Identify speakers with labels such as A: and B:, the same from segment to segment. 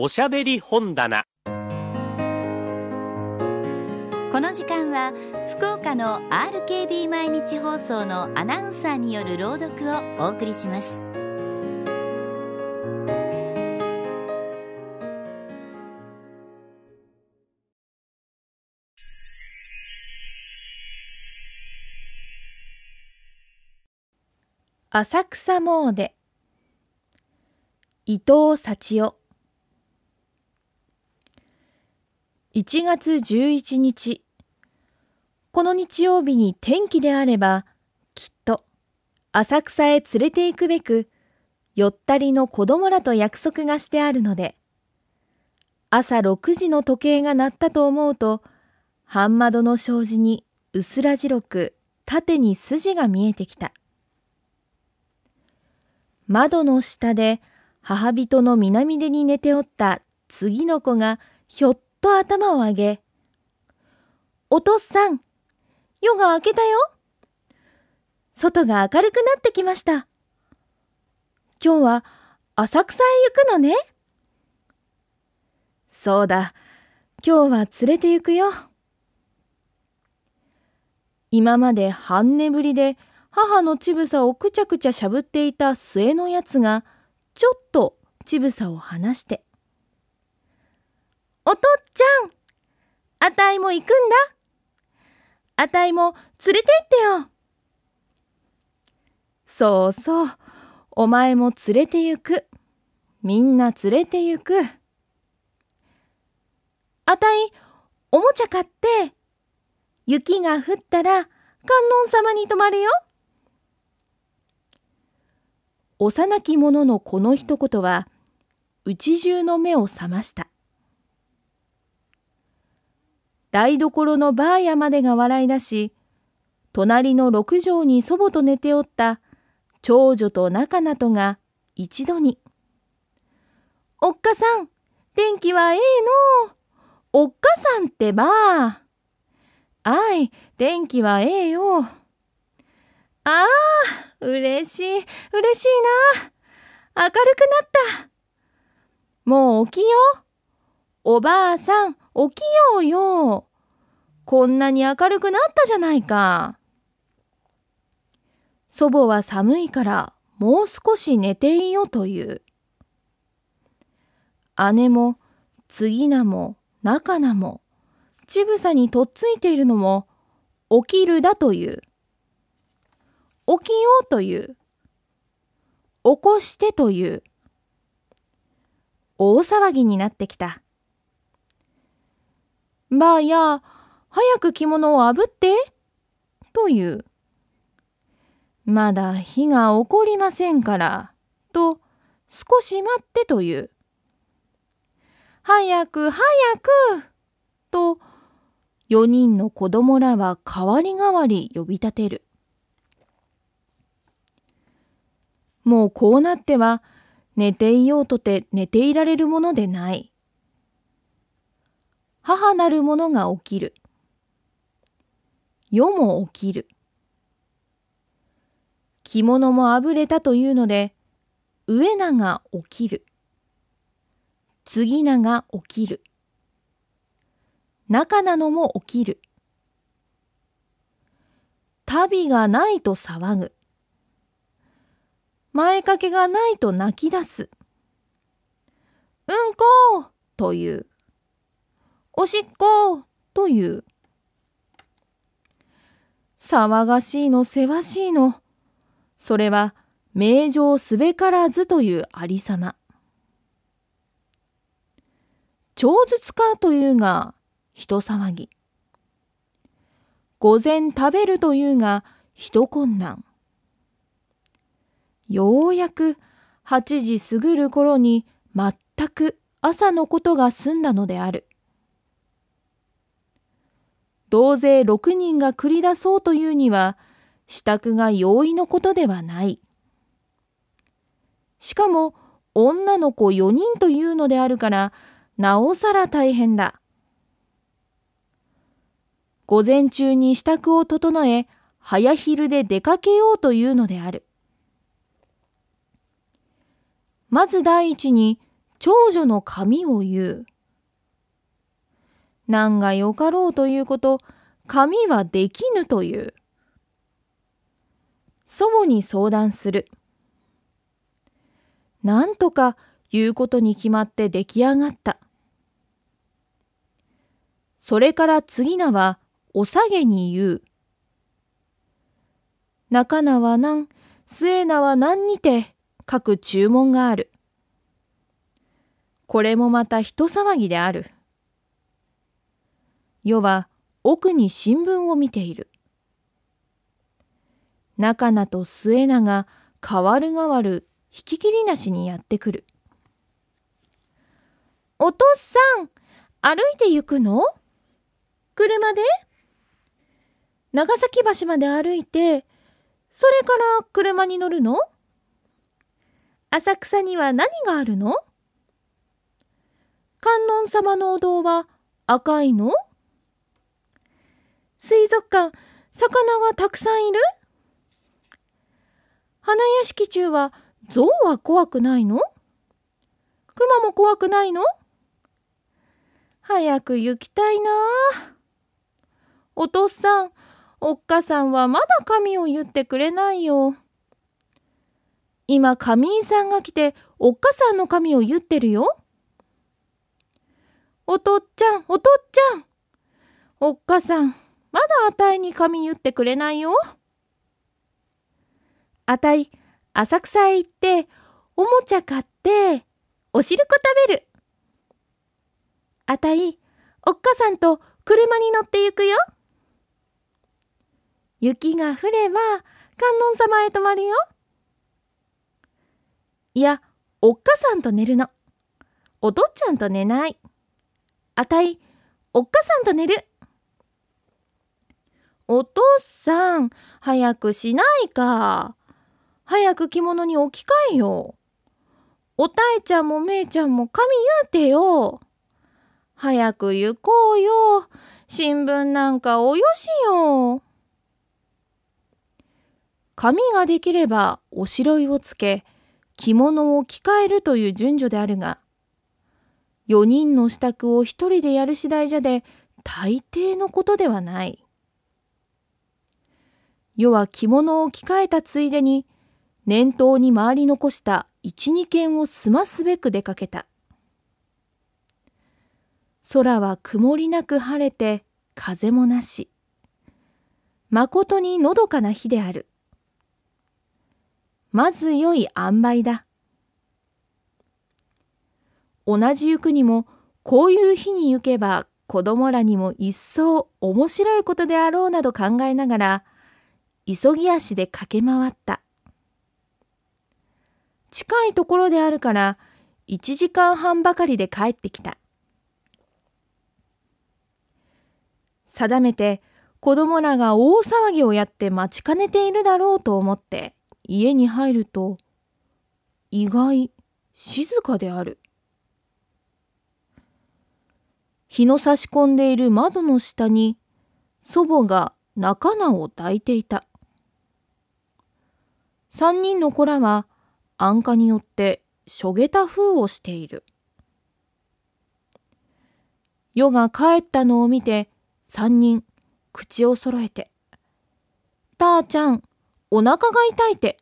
A: おしゃべり本棚。
B: この時間は福岡の RKB 毎日放送のアナウンサーによる朗読をお送りします。
C: 浅草詣。伊藤幸男1月11日この日曜日に天気であればきっと浅草へ連れて行くべくよったりの子供らと約束がしてあるので朝6時の時計が鳴ったと思うと半窓の障子にうすら白く縦に筋が見えてきた。窓の下で母人の南手に寝ておった次の子がひょっと頭を上げ、お父さん、夜が明けたよ。外が明るくなってきました。今日は浅草へ行くのね。そうだ、今日は連れて行くよ。今まで半眠りで母のちぶさをくちゃくちゃしゃぶっていた末のやつがちょっとちぶさを離して「おとっちゃんあたいも行くんだ。あたいも連れて行ってよ」そうそうお前も連れて行く。みんな連れて行く。あたいおもちゃ買って。雪が降ったら観音様に泊まるよ。幼き者のこの一言は、内中の目を覚ました。台所のばあやまでが笑い出し、隣の六畳に祖母と寝ておった長女と仲なとが一度に、おっかさん、天気はええの？おっかさんってばあ。あい、天気はええよ。ああ、嬉しい、嬉しいな。明るくなった。もう起きよう。おばあさん、起きようよ。こんなに明るくなったじゃないか。祖母は寒いからもう少し寝ていよという。姉も次なも中なもちぶさにとっついているのも起きるだという。起きようという。起こしてという。大騒ぎになってきた。ばあや、早く着物をあぶって、という。まだ火が起こりませんから、と、少し待ってという。早く早く、と、四人の子供らは代わり代わり呼び立てる。もうこうなっては寝ていようとて寝ていられるものでない。母なるものが起きる。世も起きる。着物もあぶれたというので、上名が起きる。次名が起きる。中なのも起きる。旅がないと騒ぐ。前掛けがないと泣き出す。うんこうという。おしっこという。騒がしいのせわしいの。それは名城すべからずというありさま。超絶かというが人騒ぎ。午前食べるというが人困難。ようやく8時過ぐる頃に全く朝のことが済んだのである。同勢6人が繰り出そうというには支度が容易のことではない。しかも女の子4人というのであるからなおさら大変だ。午前中に支度を整え早昼で出かけようというのである。まず第一に長女の髪を言う。何がよかろうということ、髪はできぬという。祖母に相談する。なんとか言うことに決まって出来上がった。それから次なはお下げに言う。中名は何、末名は何にて各注文がある。これもまた人騒ぎである。世は奥に新聞を見ている。中名と末名が代わる代わる引き切りなしにやってくる。お父さん、歩いて行くの？車で？長崎橋まで歩いて、それから車に乗るの？浅草には何があるの？観音様のお堂は赤いの？水族館、魚がたくさんいる？花屋敷中は象は怖くないの？熊も怖くないの？早く行きたいなお父さん、おっかさんはまだ髪を言ってくれないよ。今、髪員さんが来て、おっかさんの髪を言ってるよ。おとっちゃん、おとっちゃん。おっかさん、まだあたいに髪言ってくれないよ。あたい、浅草へ行って、おもちゃ買って、おしるこ食べる。あたい、おっかさんと車に乗って行くよ。雪が降れば観音様へ泊まるよ。いや、おっかさんと寝るの。お父っちゃんと寝ない。あたい、おっかさんと寝る。お父さん、早くしないか。早く着物に置き換えよ。おたえちゃんもめいちゃんも髪言うてよ。早く行こうよ。新聞なんかおよしよ。髪ができればおしろいをつけ、着物を着替えるという順序であるが、4人の支度を一人でやる次第じゃで大抵のことではない。世は着物を着替えたついでに、念頭に回り残した一二件を済ますべく出かけた。空は曇りなく晴れて風もなし。まことにのどかな日である。まず良い塩梅だ。同じ行くにもこういう日に行けば子供らにも一層面白いことであろうなど考えながら急ぎ足で駆け回った。近いところであるから1時間半ばかりで帰ってきた。定めて子供らが大騒ぎをやって待ちかねているだろうと思って家に入ると意外静かである。日の差し込んでいる窓の下に祖母が中菜を抱いていた。三人の子らは安価によってしょげた風をしている。夜が帰ったのを見て三人口をそろえて「たーちゃんお腹が痛いて」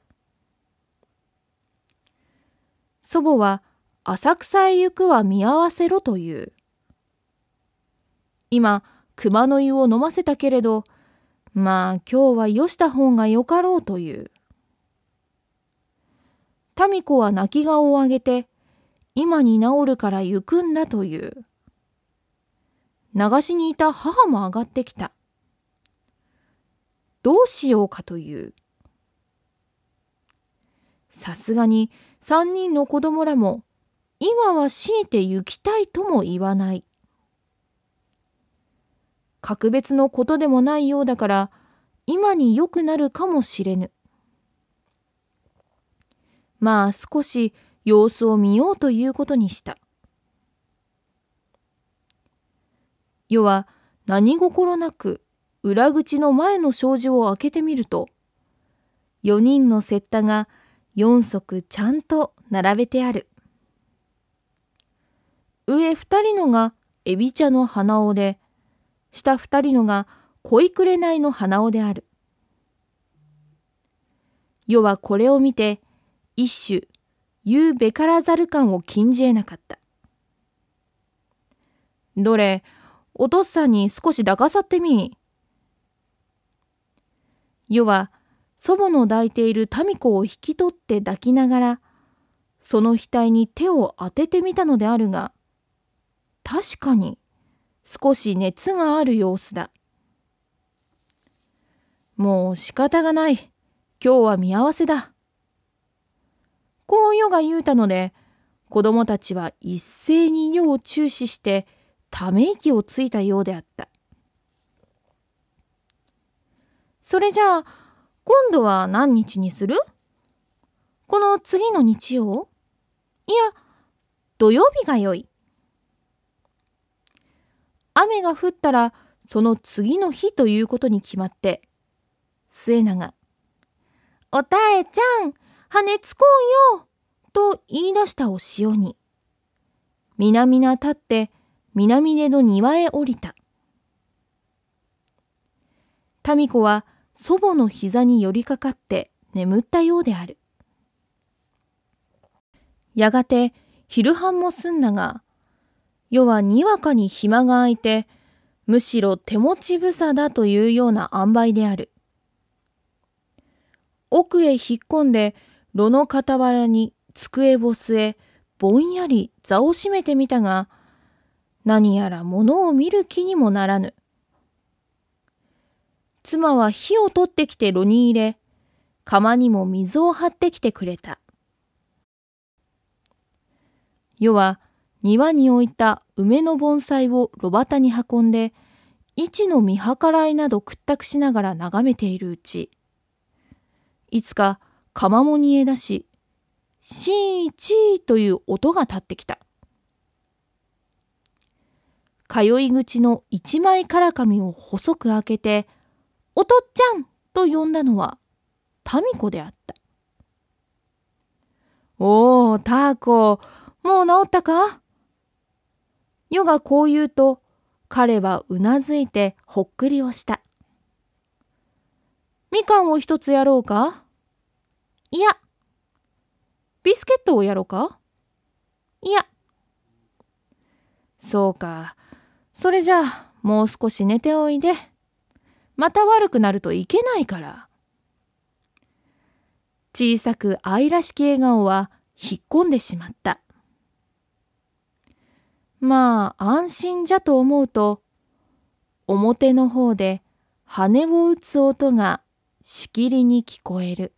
C: 祖母は浅草へ行くは見合わせろという今熊の湯を飲ませたけれどまあ今日はよした方がよかろうという民子は泣き顔を上げて今に治るから行くんだという流しにいた母も上がってきた。どうしようかという。さすがに三人の子供らも今は強いて行きたいとも言わない。格別のことでもないようだから今に良くなるかもしれぬ。まあ少し様子を見ようということにした。世は何心なく裏口の前の障子を開けてみると4人の雪駄が4足ちゃんと並べてある上二人のがエビ茶の鼻緒で、下二人のが恋くれないの鼻緒である。世はこれを見て、一種、言うべからざる感を禁じえなかった。どれ、お父さんに少し抱かさってみ。世は祖母の抱いている民子を引き取って抱きながら、その額に手を当ててみたのであるが、確かに少し熱がある様子だ。もう仕方がない。今日は見合わせだ。こう世が言うたので、子供たちは一斉に世を注視してため息をついたようであった。それじゃあ、今度は何日にする？この次の日曜？いや、土曜日がよい。雨が降ったら、その次の日ということに決まって、末永、おたえちゃん、羽根つこうよと言い出したお潮に、みなみな立って南出の庭へ降りた。民子は祖母の膝に寄りかかって眠ったようである。やがて昼飯も済んだが、世はにわかに暇が空いて、むしろ手持ち無沙だというような塩梅である。奥へ引っ込んで、炉の傍らに机を据え、ぼんやり座を閉めてみたが、何やら物を見る気にもならぬ。妻は火を取ってきて炉に入れ、釜にも水を張ってきてくれた。世は庭に置いた梅の盆栽を炉端に運んで、位置の見計らいなど屈託しながら眺めているうち、いつか釜も煮え出し、シーチーという音が立ってきた。通い口の一枚からかみを細く開けて、おとっちゃんと呼んだのは、民子であった。おお、ターコ、もう治ったか世がこう言うと、彼はうなずいてほっくりをした。みかんを一つやろうかいや。ビスケットをやろうか？いや。そうか。それじゃあ、もう少し寝ておいで。また悪くなるといけないから。小さく愛らしき笑顔は引っ込んでしまった。まあ安心じゃと思うと、表の方で羽を打つ音がしきりに聞こえる。